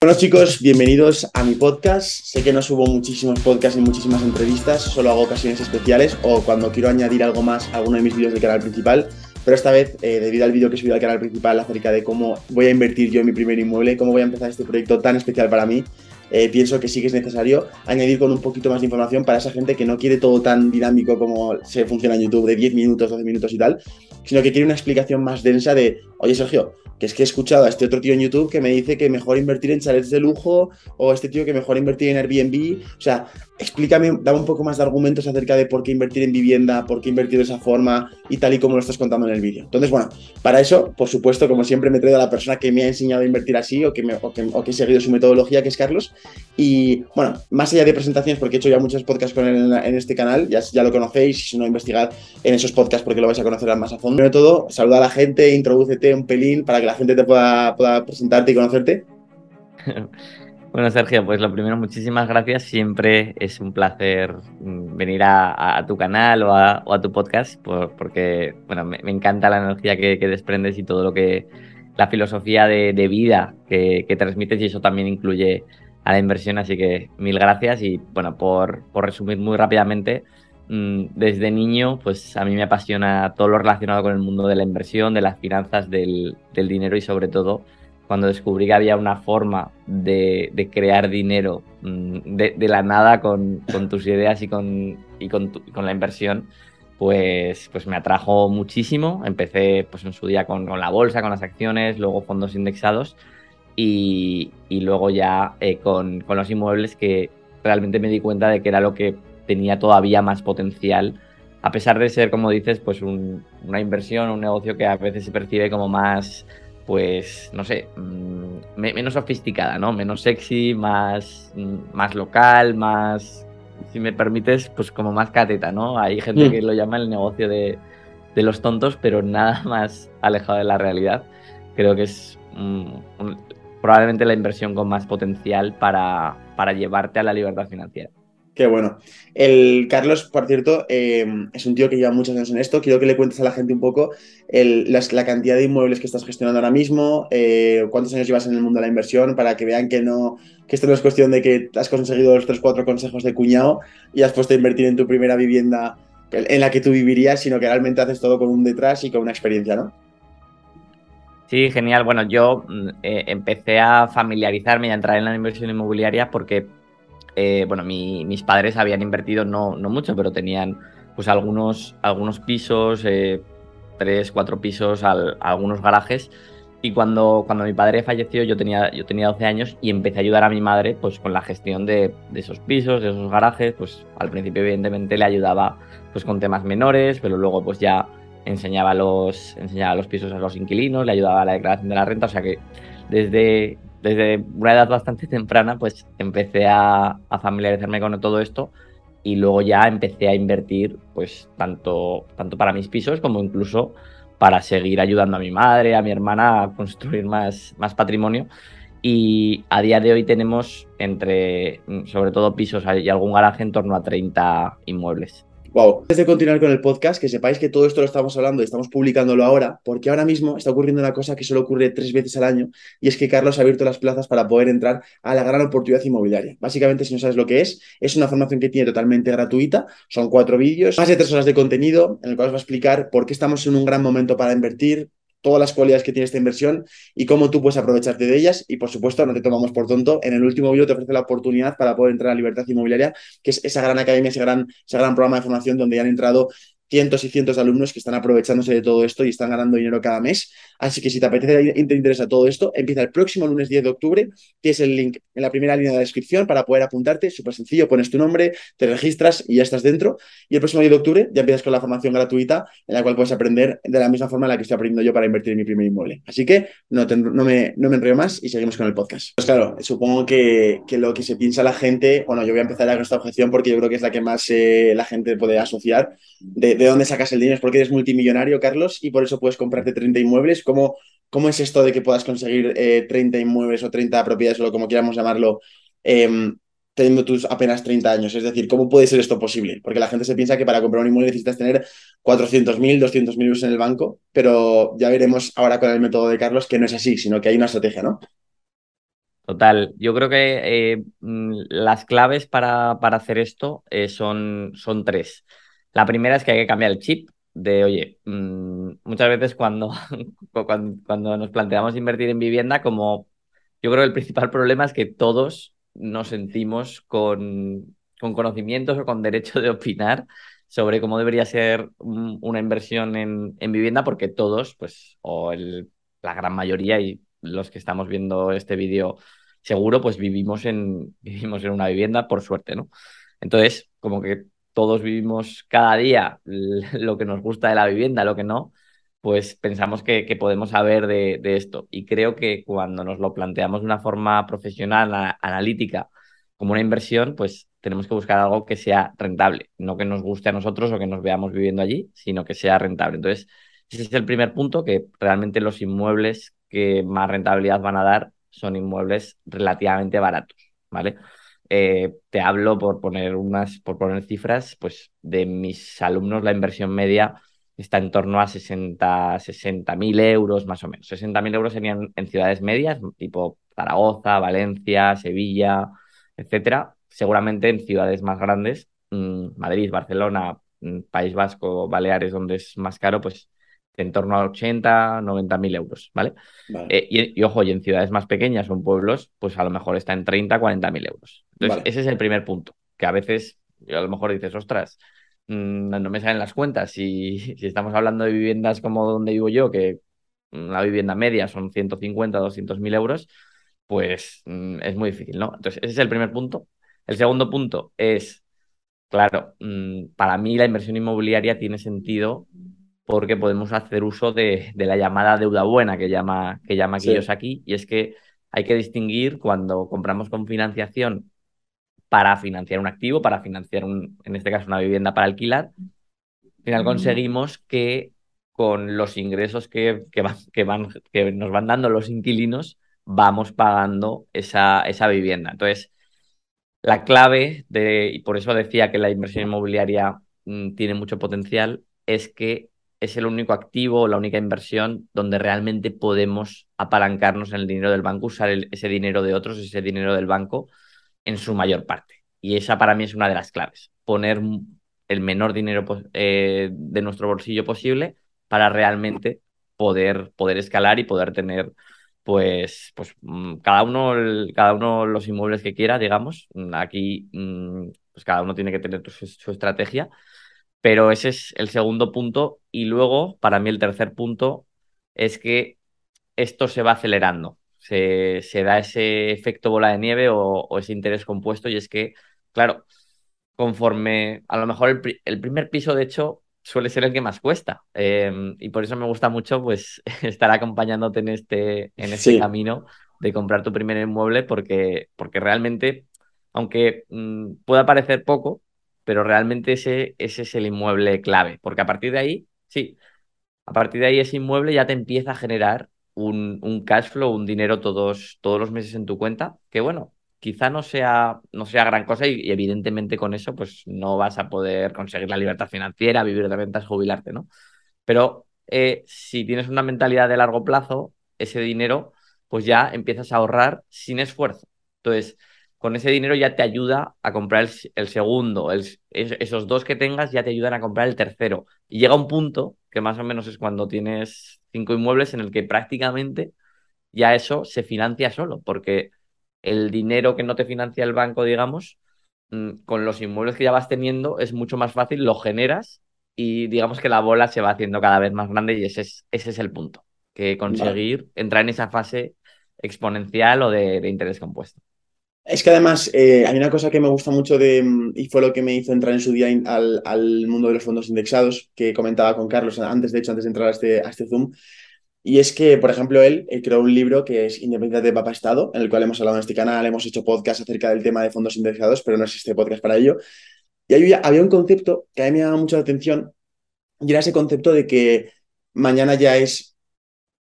Bueno chicos, bienvenidos a mi podcast. Sé que no subo muchísimos podcasts y muchísimas entrevistas, solo hago ocasiones especiales o cuando quiero añadir algo más a alguno de mis vídeos del canal principal. Pero esta vez, eh, debido al vídeo que he subido al canal principal acerca de cómo voy a invertir yo en mi primer inmueble, cómo voy a empezar este proyecto tan especial para mí, eh, pienso que sí que es necesario añadir con un poquito más de información para esa gente que no quiere todo tan dinámico como se funciona en YouTube de 10 minutos, 12 minutos y tal, sino que quiere una explicación más densa de, oye Sergio, que es que he escuchado a este otro tío en YouTube que me dice que mejor invertir en chalets de lujo o este tío que mejor invertir en Airbnb. O sea, explícame, dame un poco más de argumentos acerca de por qué invertir en vivienda, por qué invertir de esa forma y tal y como lo estás contando en el vídeo. Entonces, bueno, para eso, por supuesto, como siempre, me traigo a la persona que me ha enseñado a invertir así o que, me, o que, o que he seguido su metodología, que es Carlos. Y bueno, más allá de presentaciones, porque he hecho ya muchos podcasts con él en, en este canal, ya, ya lo conocéis, si no, investigad en esos podcasts porque lo vais a conocer más a fondo. Primero de todo, saluda a la gente, introdúcete un pelín para que la gente te pueda, pueda presentarte y conocerte. Bueno, Sergio, pues lo primero, muchísimas gracias. Siempre es un placer mm, venir a, tu canal o a, tu podcast, por, porque bueno, me, encanta la energía que, desprendes y todo lo que, la filosofía de, vida que, transmites, y eso también incluye a la inversión. Así que mil gracias. Y bueno, por, por resumir muy rápidamente, mmm, desde niño, pues a mí me apasiona todo lo relacionado con el mundo de la inversión, de las finanzas, del dinero y sobre todo cuando descubrí que había una forma de, de crear dinero mm, de, de, la nada con, con, tus ideas y con, y con, tu, con, la inversión, pues, pues me atrajo muchísimo. Empecé pues, en su día con, con la bolsa, con las acciones, luego fondos indexados y, y luego ya eh, con, con los inmuebles que realmente me di cuenta de que era lo que tenía todavía más potencial a pesar de ser, como dices, pues un, una inversión, un negocio que a veces se percibe como más pues, no sé, mm, menos sofisticada, ¿no? Menos sexy, más, mm, más local, más, si me permites, pues como más cateta, ¿no? Hay gente mm. que lo llama el negocio de, de, los tontos, pero nada más alejado de la realidad. Creo que es un, probablemente la inversión con más potencial para, para llevarte a la libertad financiera. Qué bueno. El Carlos, por cierto, eh, es un tío que lleva muchos años en esto. Quiero que le cuentes a la gente un poco el, la cantidad de inmuebles que estás gestionando ahora mismo, eh, cuántos años llevas en el mundo de la inversión, para que vean que no, que esto no es cuestión de que has conseguido los 3-4 consejos de cuñado y has puesto a invertir en tu primera vivienda en la que tú vivirías, sino que realmente haces todo con un detrás y con una experiencia, ¿no? Sí, genial. Bueno, yo eh, empecé a familiarizarme y a entrar en la inversión inmobiliaria porque eh, bueno, mi, mis padres habían invertido no, no, mucho, pero tenían pues algunos, algunos pisos, eh, tres, cuatro pisos, al, algunos garajes. Y cuando, cuando mi padre falleció, yo tenía, yo tenía 12 años y empecé a ayudar a mi madre pues, con la gestión de, de esos pisos, de esos garajes. Pues al principio, evidentemente, le ayudaba pues, con temas menores, pero luego pues ya enseñaba los, enseñaba los pisos a los inquilinos, le ayudaba a la declaración de la renta. O sea que desde, desde una edad bastante temprana, pues empecé a, a, familiarizarme con todo esto y luego ya empecé a invertir, pues tanto, tanto para mis pisos como incluso para seguir ayudando a mi madre, a mi hermana a construir más, más patrimonio. Y a día de hoy tenemos entre, sobre todo pisos y algún garaje, en torno a 30 inmuebles. Wow. Antes de continuar con el podcast, que sepáis que todo esto lo estamos hablando y estamos publicándolo ahora, porque ahora mismo está ocurriendo una cosa que solo ocurre tres veces al año, y es que Carlos ha abierto las plazas para poder entrar a la gran oportunidad inmobiliaria. Básicamente, si no sabes lo que es, es una formación que tiene totalmente gratuita, son cuatro vídeos, más de tres horas de contenido, en el cual os va a explicar por qué estamos en un gran momento para invertir, todas las cualidades que tiene esta inversión y cómo tú puedes aprovecharte de ellas. Y por supuesto, no te tomamos por tonto. En el último vídeo te ofrece la oportunidad para poder entrar a Libertad Inmobiliaria, que es esa gran academia, ese gran, ese gran programa de formación donde ya han entrado cientos y cientos de alumnos que están aprovechándose de todo esto y están ganando dinero cada mes. Así que si te apetece y te interesa todo esto, empieza el próximo lunes 10 de octubre. Tienes el link en la primera línea de la descripción para poder apuntarte. Súper sencillo, pones tu nombre, te registras y ya estás dentro. Y el próximo 10 de octubre ya empiezas con la formación gratuita en la cual puedes aprender de la misma forma en la que estoy aprendiendo yo para invertir en mi primer inmueble. Así que no, te, no, me, no me más y seguimos con el podcast. Pues claro, supongo que, que, lo que se piensa la gente, bueno, yo voy a empezar con esta objeción porque yo creo que es la que más eh, la gente puede asociar. De, de dónde sacas el dinero es porque eres multimillonario, Carlos, y por eso puedes comprarte 30 inmuebles. ¿Cómo, cómo es esto de que puedas conseguir eh, 30 inmuebles o 30 propiedades o como quieramos llamarlo, eh, teniendo tus apenas 30 años? Es decir, ¿cómo puede ser esto posible? Porque la gente se piensa que para comprar un inmueble necesitas tener 400.000, 200.000 euros en el banco, pero ya veremos ahora con el método de Carlos que no es así, sino que hay una estrategia, ¿no? Total, yo creo que eh, mm, las claves para, para hacer esto eh, son, son tres. La primera es que hay que cambiar el chip de, oye, mm, muchas veces cuando, cuando, nos planteamos invertir en vivienda, como yo creo que el principal problema es que todos nos sentimos con, con conocimientos o con derecho de opinar sobre cómo debería ser una inversión en, en vivienda, porque todos, pues, o el, la gran mayoría y los que estamos viendo este vídeo seguro, pues vivimos en, vivimos en una vivienda, por suerte, ¿no? Entonces, como que todos vivimos cada día lo que nos gusta de la vivienda, lo que no, pues pensamos que, que podemos saber de, de, esto. Y creo que cuando nos lo planteamos de una forma profesional, analítica, como una inversión, pues tenemos que buscar algo que sea rentable, no que nos guste a nosotros o que nos veamos viviendo allí, sino que sea rentable. Entonces, ese es el primer punto, que realmente los inmuebles que más rentabilidad van a dar son inmuebles relativamente baratos, ¿vale? Eh, te hablo por poner unas, por poner cifras, pues de mis alumnos la inversión media está en torno a 60 mil euros más o menos. 60 mil euros serían en ciudades medias, tipo Zaragoza, Valencia, Sevilla, etcétera. Seguramente en ciudades más grandes, mmm, Madrid, Barcelona, mmm, País Vasco, Baleares, donde es más caro, pues en torno a 80, 90 mil euros, ¿vale? vale. Eh, y, y, ojo, y en ciudades más pequeñas o en pueblos, pues a lo mejor está en 30, 40 mil euros. Entonces, vale. ese es el primer punto, que a veces a lo mejor dices, ostras, mmm, no me salen las cuentas. Si, si estamos hablando de viviendas como donde vivo yo, que la vivienda media son 150, 200 mil euros, pues mmm, es muy difícil, ¿no? Entonces, ese es el primer punto. El segundo punto es, claro, mmm, para mí la inversión inmobiliaria tiene sentido porque podemos hacer uso de, de, la llamada deuda buena que llama, que llama sí. aquí, y es que hay que distinguir cuando compramos con financiación para financiar un activo, para financiar, un, en este caso, una vivienda para alquilar, al final conseguimos que con los ingresos que, que, van, que, van, que nos van dando los inquilinos, vamos pagando esa, esa vivienda. Entonces, la clave de, y por eso decía que la inversión inmobiliaria mmm, tiene mucho potencial, es que es el único activo, la única inversión donde realmente podemos apalancarnos en el dinero del banco, usar el, ese dinero de otros, ese dinero del banco en su mayor parte. Y esa para mí es una de las claves, poner el menor dinero eh, de nuestro bolsillo posible para realmente poder, poder escalar y poder tener pues, pues cada uno, cada uno los inmuebles que quiera, digamos. Aquí mm, pues cada uno tiene que tener su estrategia, pero ese es el segundo punto. Y luego, para mí, el tercer punto es que esto se va acelerando. Se, se da ese efecto bola de nieve o, o, ese interés compuesto. Y es que, claro, conforme a lo mejor el, el primer piso, de hecho, suele ser el que más cuesta. Eh, y por eso me gusta mucho pues, estar acompañándote en este, en este sí. camino de comprar tu primer inmueble, porque, porque realmente, aunque mmm, pueda parecer poco, pero realmente ese, ese es el inmueble clave, porque a partir de ahí, sí, a partir de ahí ese inmueble ya te empieza a generar un, un cash flow, un dinero todos, todos los meses en tu cuenta, que bueno, quizá no sea, no sea gran cosa y, evidentemente con eso pues no vas a poder conseguir la libertad financiera, vivir de ventas, jubilarte, ¿no? Pero eh, si tienes una mentalidad de largo plazo, ese dinero pues ya empiezas a ahorrar sin esfuerzo. Entonces, con ese dinero ya te ayuda a comprar el, el segundo, el, esos dos que tengas ya te ayudan a comprar el tercero. Y llega un punto, que más o menos es cuando tienes cinco inmuebles, en el que prácticamente ya eso se financia solo, porque el dinero que no te financia el banco, digamos, mm, con los inmuebles que ya vas teniendo es mucho más fácil, lo generas y digamos que la bola se va haciendo cada vez más grande y ese es, ese es el punto, que conseguir vale. entrar en esa fase exponencial o de, de interés compuesto. Es que además eh, hay una cosa que me gusta mucho de, y fue lo que me hizo entrar en su día al, mundo de los fondos indexados, que comentaba con Carlos antes, de hecho, antes de entrar a este, a este Zoom. Y es que, por ejemplo, él, él creó un libro que es Independiente de Papá Estado, en el cual hemos hablado en este canal, hemos hecho podcast acerca del tema de fondos indexados, pero no es este podcast para ello. Y había, había un concepto que a mí me llama mucho la atención, y era ese concepto de que mañana ya es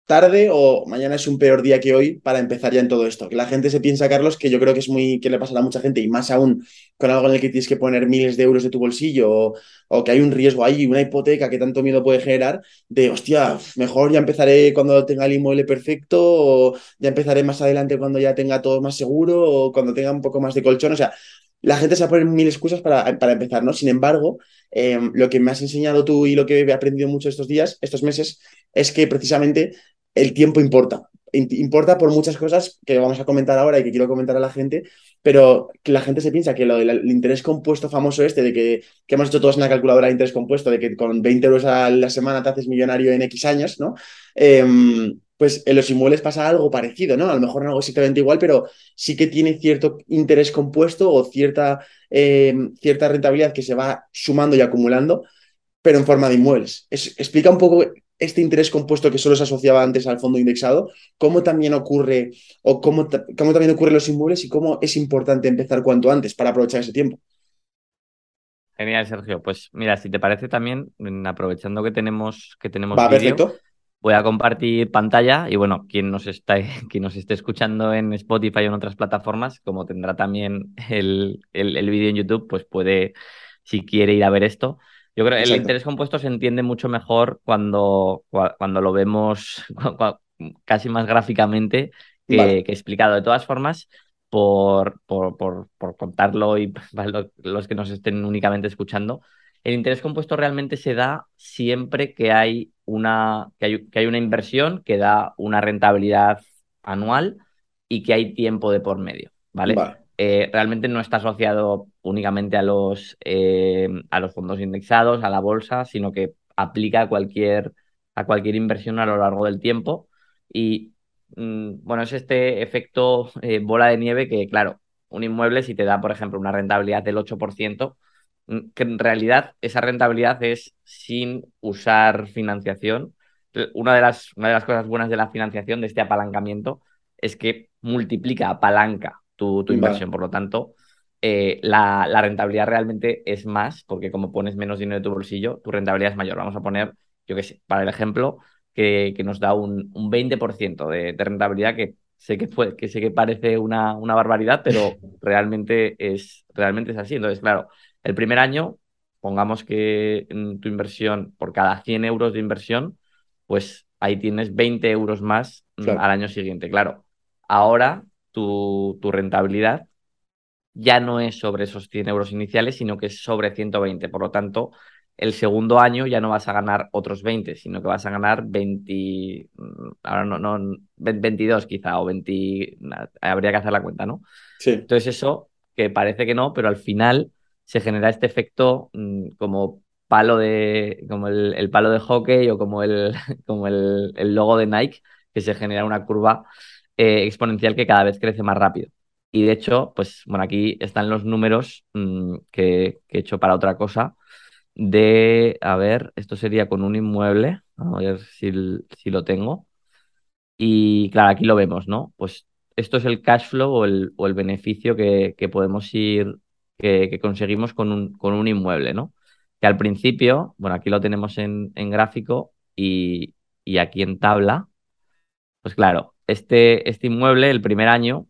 tarde o mañana es un peor día que hoy para empezar ya en todo esto. Que la gente se piensa, Carlos, que yo creo que es muy, que le pasará a mucha gente y más aún con algo en el que tienes que poner miles de euros de tu bolsillo o, que hay un riesgo ahí, una hipoteca que tanto miedo puede generar de, hostia, mejor ya empezaré cuando tenga el inmueble perfecto o ya empezaré más adelante cuando ya tenga todo más seguro o cuando tenga un poco más de colchón. O sea, la gente se va a poner mil excusas para, para empezar, ¿no? Sin embargo, em, lo que me has enseñado tú y lo que he aprendido mucho estos días, estos meses, es que precisamente el tiempo importa. Importa por muchas cosas que vamos a comentar ahora y que quiero comentar a la gente, pero que la gente se piensa que lo del interés compuesto famoso este, de que, que, hemos hecho todos en la calculadora de interés compuesto, de que con 20 euros a la semana te haces millonario en X años, ¿no? Em, pues en los inmuebles pasa algo parecido, ¿no? A lo mejor no algo exactamente igual, pero sí que tiene cierto interés compuesto o cierta, em, cierta rentabilidad que se va sumando y acumulando, pero en forma de inmuebles. explica un poco este interés compuesto que solo se asociaba antes al fondo indexado, cómo también ocurre o cómo, cómo también ocurre en los inmuebles y cómo es importante empezar cuanto antes para aprovechar ese tiempo. Genial, Sergio. Pues mira, si te parece también, aprovechando que tenemos que tenemos Va, perfecto. Voy a compartir pantalla y bueno, quien nos está, quien nos esté escuchando en Spotify o en otras plataformas, como tendrá también el, el, el vídeo en YouTube, pues puede, si quiere ir a ver esto, yo creo que el interés compuesto se entiende mucho mejor cuando, cuando lo vemos casi más gráficamente que, explicado. De todas formas, por, por, por, por contarlo y para los que nos estén únicamente escuchando, el interés compuesto realmente se da siempre que hay una, que hay, que hay una inversión que da una rentabilidad anual y que hay tiempo de por medio, ¿vale? vale. Eh, realmente no está asociado únicamente a los, eh, a los fondos indexados, a la bolsa, sino que aplica a cualquier, a cualquier inversión a lo largo del tiempo. Y mm, bueno, es este efecto eh, bola de nieve que, claro, un inmueble, si te da, por ejemplo, una rentabilidad del 8%, mm, que en realidad esa rentabilidad es sin usar financiación. Una de las, una de las cosas buenas de la financiación, de este apalancamiento, es que multiplica, apalanca tu, inversión. Por lo tanto, eh, la, rentabilidad realmente es más, porque como pones menos dinero en tu bolsillo, tu rentabilidad es mayor. Vamos a poner, yo qué sé, para el ejemplo, que, que nos da un, un 20% de, de, rentabilidad, que sé que, fue, que sé que parece una, una barbaridad, pero realmente es, realmente es así. Entonces, claro, el primer año, pongamos que tu inversión, por cada 100 euros de inversión, pues ahí tienes 20 euros más mm, al año siguiente. Claro, ahora tu, rentabilidad ya no es sobre esos 100 euros iniciales, sino que es sobre 120. Por lo tanto, el segundo año ya no vas a ganar otros 20, sino que vas a ganar 20, mm, ahora no, no 22 quizá, o 20, habría que hacer la cuenta, ¿no? Sí. Entonces eso, que parece que no, pero al final se genera este efecto mm, como palo de, como el, palo de hockey o como el, como el, el logo de Nike, que se genera una curva eh, exponencial que cada vez crece más rápido. Y de hecho, pues bueno, aquí están los números mm, que, he hecho para otra cosa. De, a ver, esto sería con un inmueble, a ver si, si lo tengo. Y claro, aquí lo vemos, ¿no? Pues esto es el cash flow o el, o el beneficio que, que, podemos ir, que, conseguimos con un, con un inmueble, ¿no? Que al principio, bueno, aquí lo tenemos en, en gráfico y, y aquí en tabla, pues claro, este, este inmueble el primer año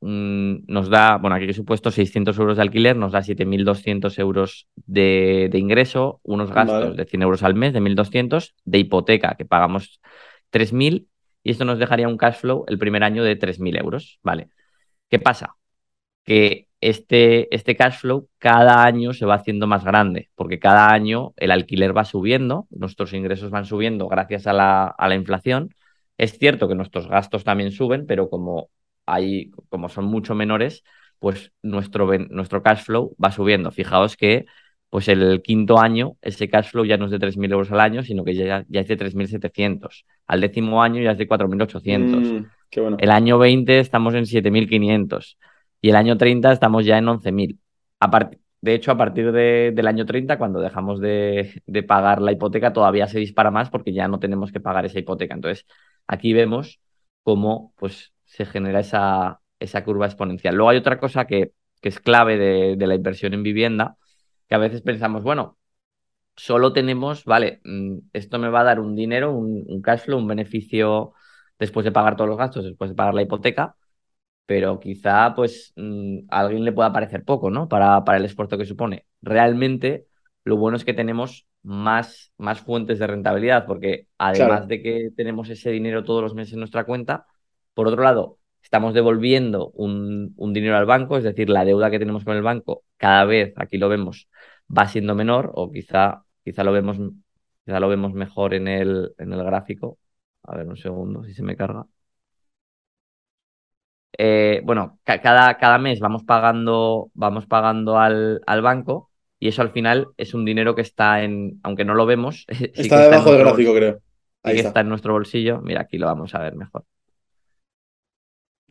mm, nos da, bueno, aquí he supuesto 600 euros de alquiler, nos da 7.200 euros de, de, ingreso, unos gastos de 100 euros al mes, de 1.200, de hipoteca, que pagamos 3.000, y esto nos dejaría un cash flow el primer año de 3.000 euros, ¿vale? ¿Qué pasa? Que este, este cash flow cada año se va haciendo más grande, porque cada año el alquiler va subiendo, nuestros ingresos van subiendo gracias a la, a la inflación, es cierto que nuestros gastos también suben, pero como, hay, como son mucho menores, pues nuestro, nuestro cash flow va subiendo. Fijaos que pues el quinto año ese cash flow ya no es de 3.000 euros al año, sino que ya, ya es de 3.700. Al décimo año ya es de 4.800. Mm, bueno. El año 20 estamos en 7.500 y el año 30 estamos ya en 11.000. De hecho, a partir del año 30, cuando dejamos de, de, pagar la hipoteca, todavía se dispara más porque ya no tenemos que pagar esa hipoteca. Entonces, aquí vemos cómo pues, se genera esa, esa curva exponencial. Luego hay otra cosa que, que es clave de, la inversión en vivienda, que a veces pensamos, bueno, solo tenemos, vale, mm, esto me va a dar un dinero, un cash flow, un beneficio después de pagar todos los gastos, después de pagar la hipoteca, pero quizá pues mm, a alguien le pueda parecer poco, ¿no? Para, para el esfuerzo que supone. Realmente lo bueno es que tenemos más, más fuentes de rentabilidad, porque además Claro, de que tenemos ese dinero todos los meses en nuestra cuenta, por otro lado, estamos devolviendo un, un dinero al banco, es decir, la deuda que tenemos con el banco cada vez, aquí lo vemos, va siendo menor, o quizá, quizá lo vemos, quizá lo vemos mejor en el, en el gráfico. A ver, un segundo, si se me carga. Eh, bueno, ca- cada, cada mes vamos pagando, vamos pagando al, al banco y eso al final es un dinero que está en, aunque no lo vemos, sí está que está en debajo del gráfico, bolsillo, creo. sí Ahí que está. en nuestro bolsillo. Mira, aquí lo vamos a ver mejor.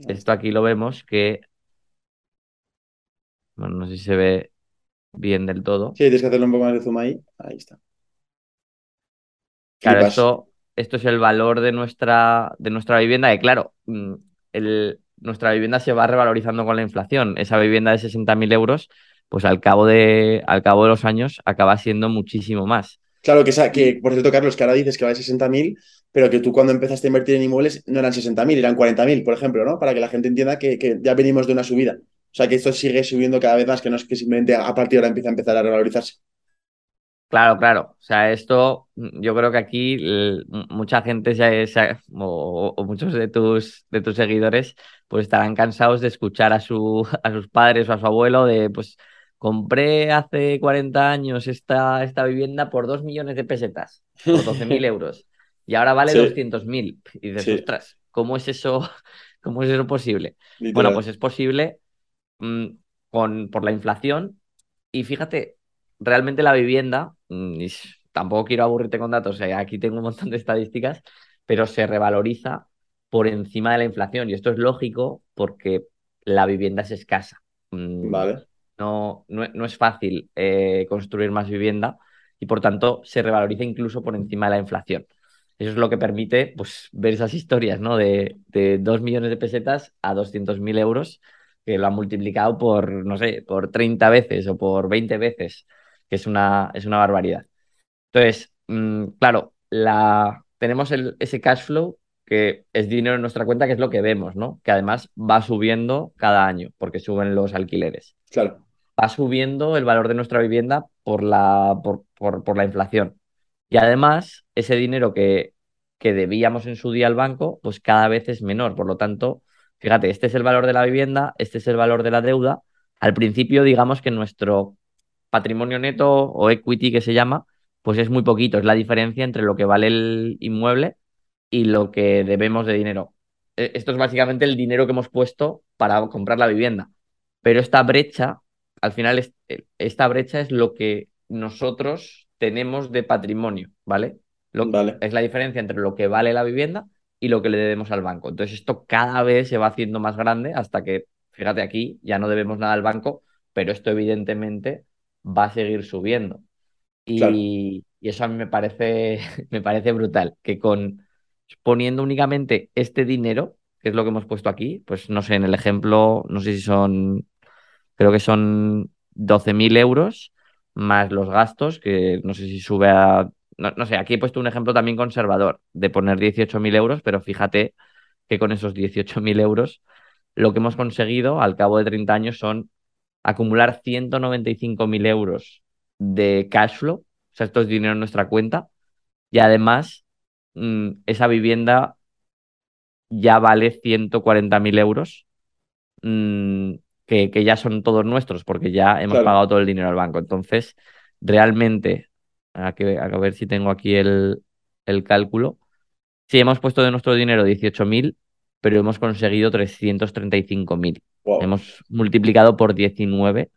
Esto aquí lo vemos que, bueno, no sé si se ve bien del todo. Sí, tienes que hacerle un poco más de zoom ahí. Ahí está. Claro, esto, esto es el valor de nuestra, de nuestra vivienda, que claro, mm, el, nuestra vivienda se va revalorizando con la inflación. Esa vivienda de 60.000 euros, pues al cabo de, al cabo de los años acaba siendo muchísimo más. Claro, que, esa- que, por cierto, Carlos, que ahora dices que vale 60.000, pero que tú cuando empezaste a invertir en inmuebles no eran 60.000, eran 40.000, por ejemplo, ¿no? Para que la gente entienda que, que ya venimos de una subida. O sea, que esto sigue subiendo cada vez más, que no es que simplemente a partir de ahora empieza a empezar a revalorizarse. Claro, claro. O sea, esto mm, yo creo que aquí mucha gente se- se- o, o muchos de tus, de tus seguidores pues estarán cansados de escuchar a, su, a sus padres o a su abuelo de pues compré hace 40 años esta, esta vivienda por 2 millones de pesetas, por 12.000 euros y ahora vale Sí, 200.000. Y dices, sí, ostras, ¿cómo es eso, cómo es eso posible? Bueno, pues es posible mm, con, por la inflación y fíjate, realmente la vivienda, mm, y tampoco quiero aburrirte con datos, eh, aquí tengo un montón de estadísticas, pero se revaloriza por encima de la inflación. Y esto es lógico porque la vivienda es escasa. Mm, Vale, No, no, no es fácil eh, construir más vivienda y por tanto se revaloriza incluso por encima de la inflación. Eso es lo que permite pues, ver esas historias, ¿no? De, de 2 millones de pesetas a 200.000 euros que lo han multiplicado por, no sé, por 30 veces o por 20 veces, que es una, es una barbaridad. Entonces, mm, claro, la, tenemos el, ese cash flow que es dinero en nuestra cuenta, que es lo que vemos, ¿no? Que además va subiendo cada año porque suben los alquileres. claro, Va subiendo el valor de nuestra vivienda por la, por, por, por la inflación. Y además, ese dinero que, que debíamos en su día al banco, pues cada vez es menor. Por lo tanto, fíjate, este es el valor de la vivienda, este es el valor de la deuda. Al principio, digamos que nuestro patrimonio neto o equity que se llama, pues es muy poquito. Es la diferencia entre lo que vale el inmueble y lo que debemos de dinero. E- Esto es básicamente el dinero que hemos puesto para comprar la vivienda. Pero esta brecha, al final, es- esta brecha es lo que nosotros tenemos de patrimonio, ¿vale? Lo, vale, es la diferencia entre lo que vale la vivienda y lo que le debemos al banco. Entonces, esto cada vez se va haciendo más grande hasta que, fíjate aquí, ya no debemos nada al banco, pero esto evidentemente va a seguir subiendo. claro, Y, y eso a mí me parece, me parece brutal, que con poniendo únicamente este dinero, que es lo que hemos puesto aquí, pues no sé, en el ejemplo, no sé si son, creo que son 12.000 euros más los gastos, que no sé si sube a, no, no sé, aquí he puesto un ejemplo también conservador, de poner 18.000 euros, pero fíjate que con esos 18.000 euros, lo que hemos conseguido al cabo de 30 años son acumular 195.000 euros de cash flow, o sea, esto es dinero en nuestra cuenta, y además mm, esa vivienda ya vale 140.000 euros, mm, que, que ya son todos nuestros, porque ya hemos claro. pagado todo el dinero al banco. Entonces, realmente, a, que- a ver si tengo aquí el, el cálculo. Sí, hemos puesto de nuestro dinero 18.000, pero hemos conseguido 335.000. Wow. Hemos multiplicado por 19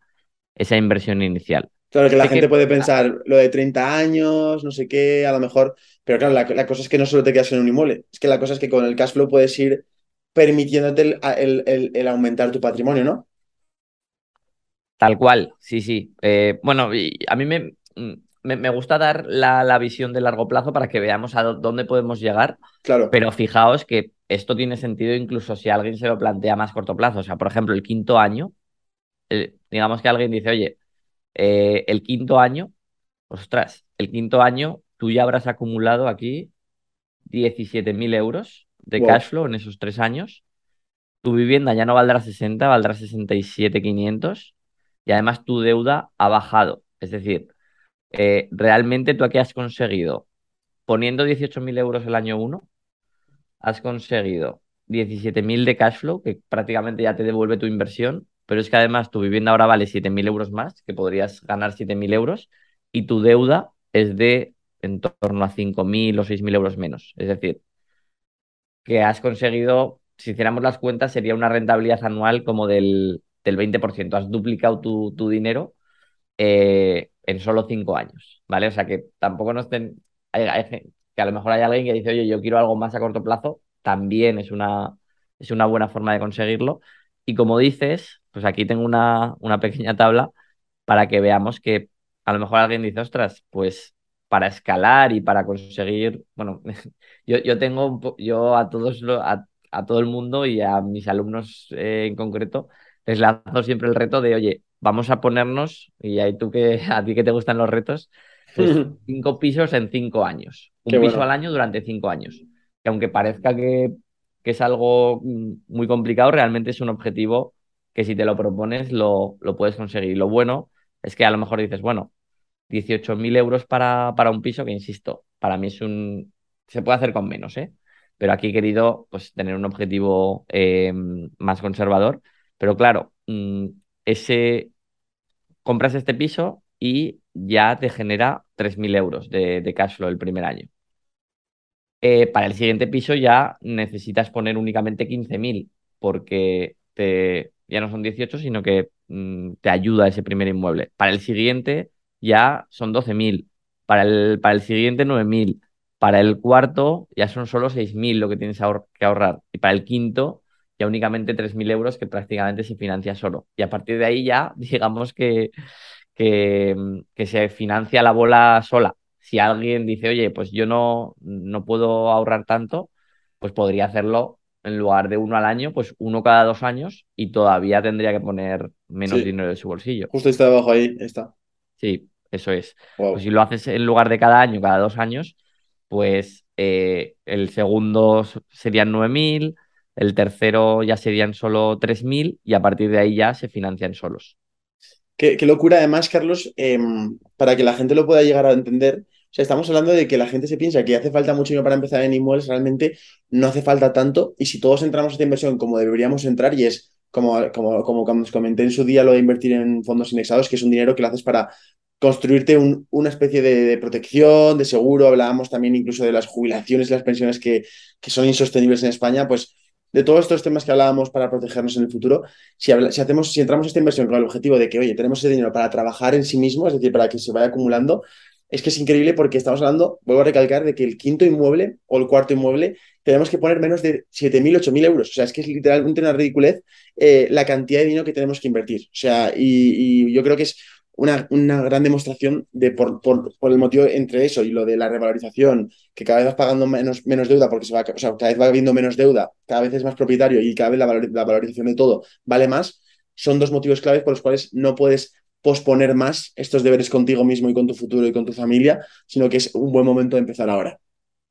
esa inversión inicial. Claro que la Sé gente que puede pensar lo de 30 años, no sé qué, a lo mejor, pero claro, la, la cosa es que no solo te quedas en un inmueble, es que la cosa es que con el cash flow puedes ir permitiéndote el, el- el- el aumentar tu patrimonio, ¿no? Tal cual, sí, sí. Eh, bueno, a mí me, me, me gusta dar la, la visión de largo plazo para que veamos a dó- dónde podemos llegar, Claro, pero fijaos que esto tiene sentido incluso si alguien se lo plantea más corto plazo. O sea, por ejemplo, el quinto año, eh, digamos que alguien dice, oye, eh, el quinto año ostras, el quinto año tú ya habrás acumulado aquí 17.000 euros de cash flow en esos tres años. Tu vivienda ya no valdrá 60, valdrá 67.500 y además tu deuda ha bajado. Es decir, eh, realmente tú aquí has conseguido, poniendo 18.000 euros el año 1, has conseguido 17.000 de cash flow, que prácticamente ya te devuelve tu inversión, pero es que además tu vivienda ahora vale 7.000 euros más, que podrías ganar 7.000 euros, y tu deuda es de en torno a 5.000 o 6.000 euros menos. Es decir, que has conseguido, si hiciéramos las cuentas, sería una rentabilidad anual como del, del 20%. Has duplicado tu, tu dinero eh, en solo 5 años, ¿vale? O sea que tampoco nos estén... que a lo mejor hay alguien que dice, oye, yo quiero algo más a corto plazo, también es una, es una buena forma de conseguirlo. Y como dices, pues aquí tengo una, una pequeña tabla para que veamos que a lo mejor alguien dice, ostras, pues para escalar y para conseguir, bueno, yo, yo tengo, yo a todos, a, a, todo el mundo y a mis alumnos eh, en concreto, les lanzo siempre el reto de, oye, vamos a ponernos, y ahí tú que, a ti que te gustan los retos, pues cinco pisos en cinco años, un piso al año durante cinco años. Que aunque parezca que, que es algo mm, muy complicado, realmente es un objetivo que si te lo propones lo, lo puedes conseguir. Lo bueno es que a lo mejor dices, bueno, 18.000 euros para, para un piso, que insisto, para mí es un... Se puede hacer con menos, ¿eh? Pero aquí he querido pues, tener un objetivo eh, más conservador. Pero claro, mm, ese... Compras este piso y ya te genera 3.000 euros de, de cash flow el primer año. Eh, para el siguiente piso ya necesitas poner únicamente 15.000 porque te, ya no son 18, sino que mm, te ayuda ese primer inmueble. Para el siguiente ya son 12.000, para el, para el siguiente 9.000, para el cuarto ya son solo 6.000 lo que tienes que ahorrar y para el quinto ya únicamente 3.000 euros que prácticamente se financia solo. Y a partir de ahí ya digamos que, que, que se financia la bola sola. Si alguien dice, oye, pues yo no, no puedo ahorrar tanto, pues podría hacerlo en lugar de uno al año, pues uno cada dos años y todavía tendría que poner menos dinero de su bolsillo. Justo está abajo ahí, está. Sí, eso es. Pues si lo haces en lugar de cada año, cada dos años, pues eh, el segundo serían 9.000, el tercero ya serían solo 3.000 y a partir de ahí ya se financian solos. Qué, locura, además, Carlos, em, para que la gente lo pueda llegar a entender. O sea, estamos hablando de que la gente se piensa que hace falta mucho dinero para empezar en inmuebles, realmente no hace falta tanto. Y si todos entramos a esta inversión como deberíamos entrar, y es como, como, como os comenté en su día, lo de invertir en fondos indexados, que es un dinero que lo haces para construirte una especie de, protección, de seguro. Hablábamos también incluso de las jubilaciones y las pensiones que, que son insostenibles en España, pues de todos estos temas que hablábamos para protegernos en el futuro, si, hacemos, si entramos a esta inversión con el objetivo de que, oye, tenemos ese dinero para trabajar en sí mismo, es decir, para que se vaya acumulando, es que es increíble porque estamos hablando, vuelvo a recalcar, de que el quinto inmueble o el cuarto inmueble tenemos que poner menos de 7.000, 8.000 euros. O sea, es que es literalmente una ridiculez eh, la cantidad de dinero que tenemos que invertir. O sea, y, yo creo que es una, una gran demostración de por, por, el motivo entre eso y lo de la revalorización, que cada vez vas pagando menos, menos deuda porque se va, o sea, cada vez va habiendo menos deuda, cada vez es más propietario y cada vez la, la valorización de todo vale más, son dos motivos claves por los cuales no puedes posponer más estos deberes contigo mismo y con tu futuro y con tu familia, sino que es un buen momento de empezar ahora.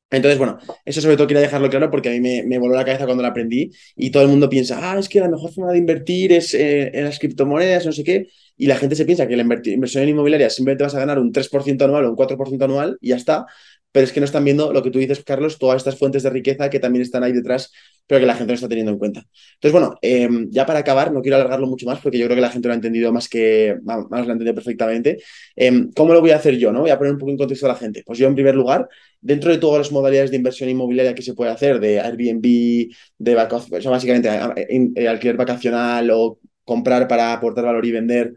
Entonces, bueno, eso sobre todo quería dejarlo claro porque a mí me, voló la cabeza cuando lo aprendí y todo el mundo piensa, ah, es que la mejor forma de invertir es eh, en las criptomonedas, no sé qué, y la gente se piensa que la inversión en inmobiliaria simplemente vas a ganar un 3% anual o un 4% anual y ya está, pero es que no están viendo lo que tú dices, Carlos, todas estas fuentes de riqueza que también están ahí detrás, pero que la gente no está teniendo en cuenta. Entonces, bueno, em, ya para acabar, no quiero alargarlo mucho más porque yo creo que la gente lo ha entendido más que, más lo ha entendido perfectamente. Em, ¿Cómo lo voy a hacer yo? ¿no? Voy a poner un poco en contexto a la gente. Pues yo, en primer lugar, dentro de todas las modalidades de inversión inmobiliaria que se puede hacer, de Airbnb, de vacaciones, básicamente eh, alquiler vacacional o comprar para aportar valor y vender,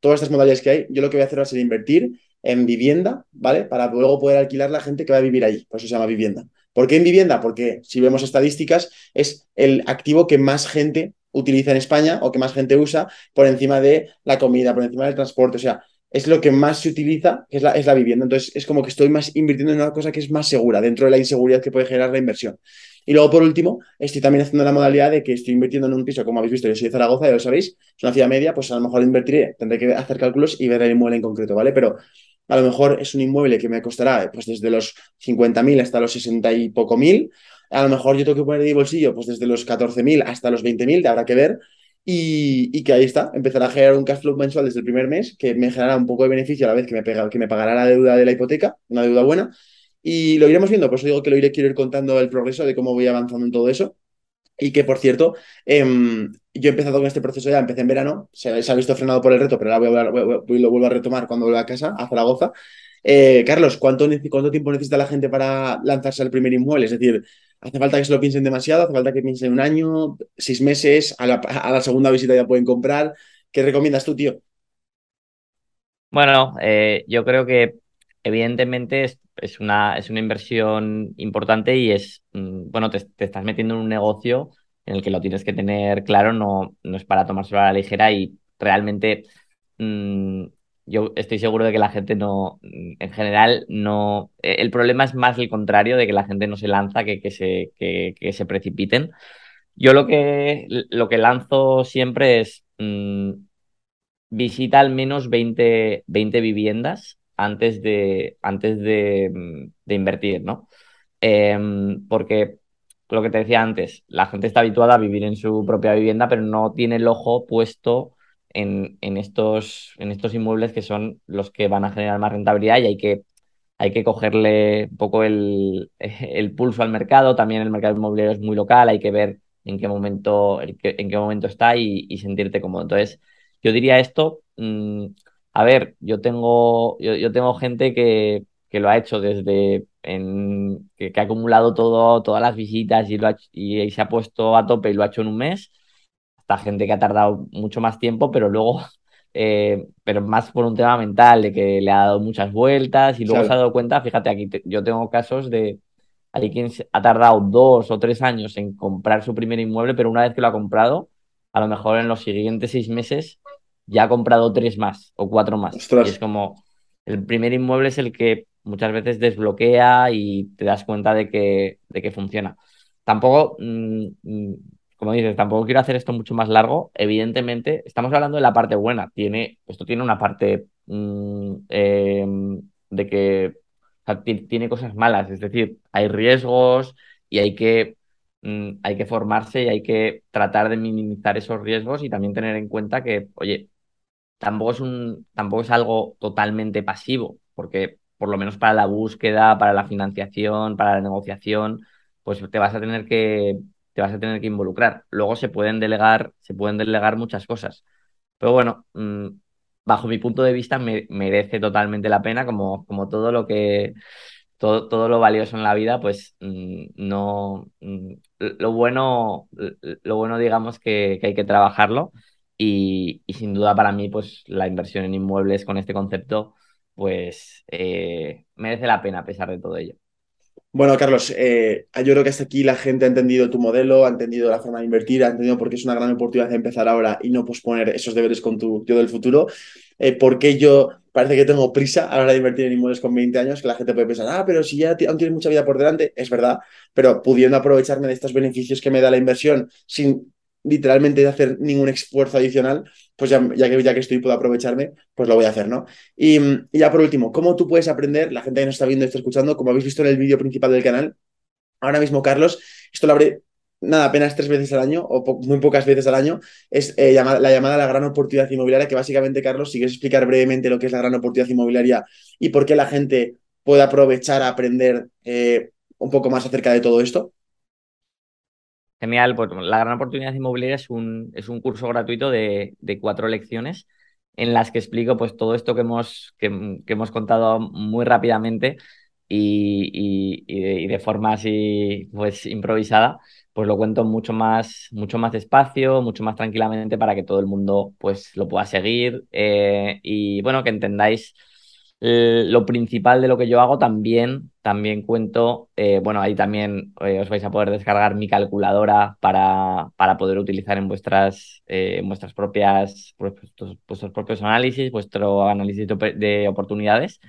todas estas modalidades que hay, yo lo que voy a hacer va a ser invertir en vivienda, ¿vale? Para luego poder alquilar la gente que va a vivir ahí. Por eso se llama vivienda. ¿Por qué en vivienda? Porque si vemos estadísticas, es el activo que más gente utiliza en España o que más gente usa por encima de la comida, por encima del transporte. O sea, es lo que más se utiliza, que es la, es la vivienda. Entonces, es como que estoy más invirtiendo en una cosa que es más segura dentro de la inseguridad que puede generar la inversión. Y luego, por último, estoy también haciendo la modalidad de que estoy invirtiendo en un piso, como habéis visto, yo soy de Zaragoza, ya lo sabéis, es una ciudad media, pues a lo mejor invertiré, tendré que hacer cálculos y ver el inmueble en concreto, ¿vale? Pero a lo mejor es un inmueble que me costará pues desde los 50.000 hasta los 60 y poco mil. A lo mejor yo tengo que poner de bolsillo pues desde los 14.000 hasta los 20.000, habrá que ver. Y, que ahí está, empezará a generar un cash flow mensual desde el primer mes, que me generará un poco de beneficio a la vez que me, pega, que me pagará la deuda de la hipoteca, una deuda buena. Y lo iremos viendo, por eso digo que lo iré, quiero ir contando el progreso de cómo voy avanzando en todo eso. Y que, por cierto, em, yo he empezado con este proceso ya, empecé en verano, se, ha visto frenado por el reto, pero ahora lo vuelvo a retomar cuando vuelva a casa, a Zaragoza. Eh, Carlos, ¿cuánto, ¿cuánto tiempo necesita la gente para lanzarse al primer inmueble? Es decir, ¿hace falta que se lo piensen demasiado? ¿Hace falta que piensen un año, seis meses? A la, segunda visita ya pueden comprar? ¿Qué recomiendas tú, tío? Bueno, eh, yo creo que evidentemente es, una, es una inversión importante y es, mm, bueno, te, estás metiendo en un negocio en el que lo tienes que tener claro, no, no es para tomárselo a la ligera y realmente mm, yo estoy seguro de que la gente no, en general, no. E, el problema es más el contrario, de que la gente no se lanza, que, que, se, que, se precipiten. Yo lo que, lo que lanzo siempre es mm, visita al menos 20, 20 viviendas antes de, antes de, mm, invertir, ¿no? Em, porque lo que te decía antes, la gente está habituada a vivir en su propia vivienda, pero no tiene el ojo puesto en, en, estos, en estos inmuebles que son los que van a generar más rentabilidad y hay que, hay que cogerle un poco el, el pulso al mercado. También el mercado inmobiliario es muy local, hay que ver en qué momento, en qué momento está y, sentirte cómodo. Entonces, yo diría esto. Mmm, a ver, yo tengo, yo, tengo gente que, que, lo ha hecho desde en, que, ha acumulado todo, todas las visitas y, lo y, se ha puesto a tope y lo ha hecho en un mes. Hasta gente que ha tardado mucho más tiempo, pero luego, eh, pero más por un tema mental, de que le ha dado muchas vueltas y luego se ha dado cuenta, fíjate, aquí yo tengo casos de alguien quien ha tardado dos o tres años en comprar su primer inmueble, pero una vez que lo ha comprado, a lo mejor en los siguientes seis meses ya ha comprado tres más o cuatro más. Y es como, el primer inmueble es el que muchas veces desbloquea y te das cuenta de que, de que funciona. Tampoco, mm, mm, como dices, tampoco quiero hacer esto mucho más largo. Evidentemente, estamos hablando de la parte buena. Tiene, esto tiene una parte mm, em, de que tiene cosas malas, es decir, hay riesgos y hay que hay que formarse y hay que tratar de minimizar esos riesgos y también tener en cuenta que, oye, tampoco es, un, tampoco es algo totalmente pasivo, porque por lo menos para la búsqueda, para la financiación, para la negociación, pues te vas a tener que, te vas a tener que involucrar. Luego se pueden delegar, se pueden delegar muchas cosas. Pero bueno, mm, bajo mi punto de vista me, merece totalmente la pena, como, como todo lo que todo, todo, lo valioso en la vida, pues mm, no mm, lo bueno, lo bueno digamos que, que hay que trabajarlo y, sin duda para mí, pues la inversión en inmuebles con este concepto, pues eh, merece la pena a pesar de todo ello. Bueno, Carlos, eh, yo creo que hasta aquí la gente ha entendido tu modelo, ha entendido la forma de invertir, ha entendido por qué es una gran oportunidad de empezar ahora y no posponer esos deberes con tu yo del futuro. Eh, por qué yo parece que tengo prisa a la hora de invertir en inmuebles con 20 años, que la gente puede pensar, ah, pero si ya aún tienes mucha vida por delante, es verdad, pero pudiendo aprovecharme de estos beneficios que me da la inversión sin literalmente de hacer ningún esfuerzo adicional, pues ya, que, ya que estoy puedo aprovecharme, pues lo voy a hacer, ¿no? Y, ya por último, ¿cómo tú puedes aprender, la gente que nos está viendo y está escuchando, como habéis visto en el vídeo principal del canal, ahora mismo, Carlos, esto lo abre nada, apenas tres veces al año o muy pocas veces al año, es eh, la llamada la gran oportunidad inmobiliaria, que básicamente, Carlos, si quieres explicar brevemente lo que es la gran oportunidad inmobiliaria y por qué la gente puede aprovechar a aprender eh, un poco más acerca de todo esto. Genial, pues la gran oportunidad inmobiliaria es un, es un curso gratuito de, cuatro lecciones en las que explico pues todo esto que hemos, que, hemos contado muy rápidamente y, de, forma así pues improvisada, pues lo cuento mucho más, mucho más despacio, mucho más tranquilamente para que todo el mundo pues lo pueda seguir eh, y bueno, que entendáis eh, lo principal de lo que yo hago también, también cuento, eh, bueno, ahí también eh, os vais a poder descargar mi calculadora para, para poder utilizar en vuestras, en vuestras propias, vuestros, vuestros, propios análisis, vuestro análisis de, oportunidades.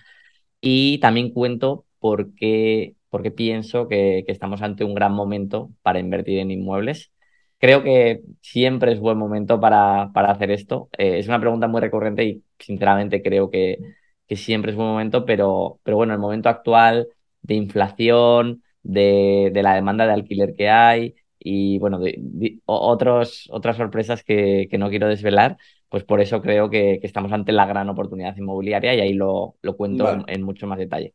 Y también cuento por qué, porque pienso que, que estamos ante un gran momento para invertir en inmuebles. Creo que siempre es buen momento para, para hacer esto. es una pregunta muy recurrente y sinceramente creo que que siempre es buen momento, pero, pero bueno, el momento actual de inflación, de, de la demanda de alquiler que hay y bueno, de, otros, otras sorpresas que, que, no quiero desvelar, pues por eso creo que, que, estamos ante la gran oportunidad inmobiliaria y ahí lo, lo cuento en, en mucho más detalle.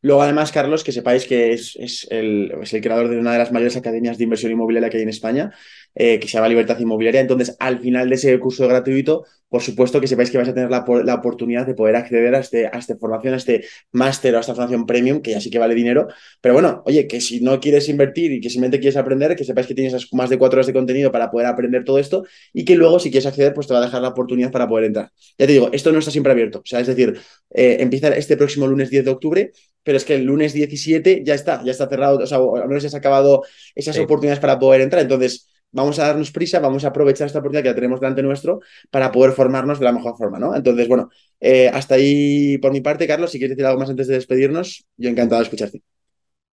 Luego, además, Carlos, que sepáis que es, es, el, es, el, creador de una de las mayores academias de inversión inmobiliaria que hay en España, eh, que se llama Libertad Inmobiliaria. Entonces, al final de ese curso gratuito, por supuesto que sepáis que vais a tener la, la oportunidad de poder acceder a, este, a esta formación, a este máster o a esta formación premium, que ya sí que vale dinero. Pero bueno, oye, que si no quieres invertir y que simplemente quieres aprender, que sepáis que tienes más de cuatro horas de contenido para poder aprender todo esto y que luego, si quieres acceder, pues te va a dejar la oportunidad para poder entrar. Ya te digo, esto no está siempre abierto. O sea, es decir, eh, empieza este próximo lunes 10 de octubre pero es que el lunes 17 ya está, ya está cerrado, o sea, al menos ya se han acabado esas sí. oportunidades para poder entrar. Entonces, vamos a darnos prisa, vamos a aprovechar esta oportunidad que la tenemos delante nuestro para poder formarnos de la mejor forma, ¿no? Entonces, bueno, eh, hasta ahí por mi parte, Carlos, si quieres decir algo más antes de despedirnos, yo encantado de escucharte.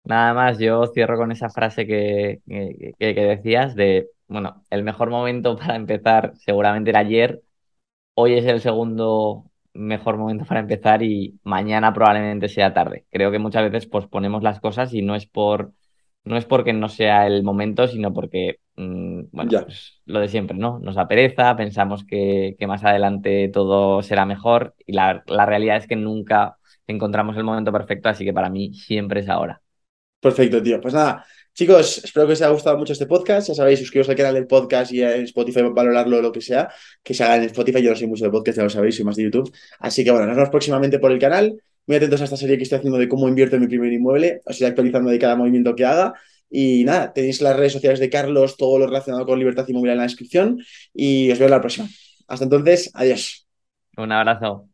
Nada más, yo cierro con esa frase que, que, que decías de, bueno, el mejor momento para empezar seguramente era ayer, hoy es el segundo mejor momento para empezar y mañana probablemente sea tarde. Creo que muchas veces posponemos las cosas y no es por no es porque no sea el momento, sino porque, mmm, bueno, pues lo de siempre, ¿no? Nos da pereza, pensamos que, que más adelante todo será mejor y la, la, realidad es que nunca encontramos el momento perfecto, así que para mí siempre es ahora. Perfecto, tío. Pues nada, Chicos, espero que os haya gustado mucho este podcast. Ya sabéis, suscribiros al canal del podcast y en Spotify valorarlo lo que sea, que se haga en Spotify. Yo no soy mucho de podcast, ya lo sabéis, soy más de YouTube. Así que bueno, nos vemos próximamente por el canal. Muy atentos a esta serie que estoy haciendo de cómo invierto en mi primer inmueble. Os iré actualizando de cada movimiento que haga. Y nada, tenéis las redes sociales de Carlos, todo lo relacionado con libertad inmobiliaria en la descripción. Y os veo la próxima. Hasta entonces, adiós. Un abrazo.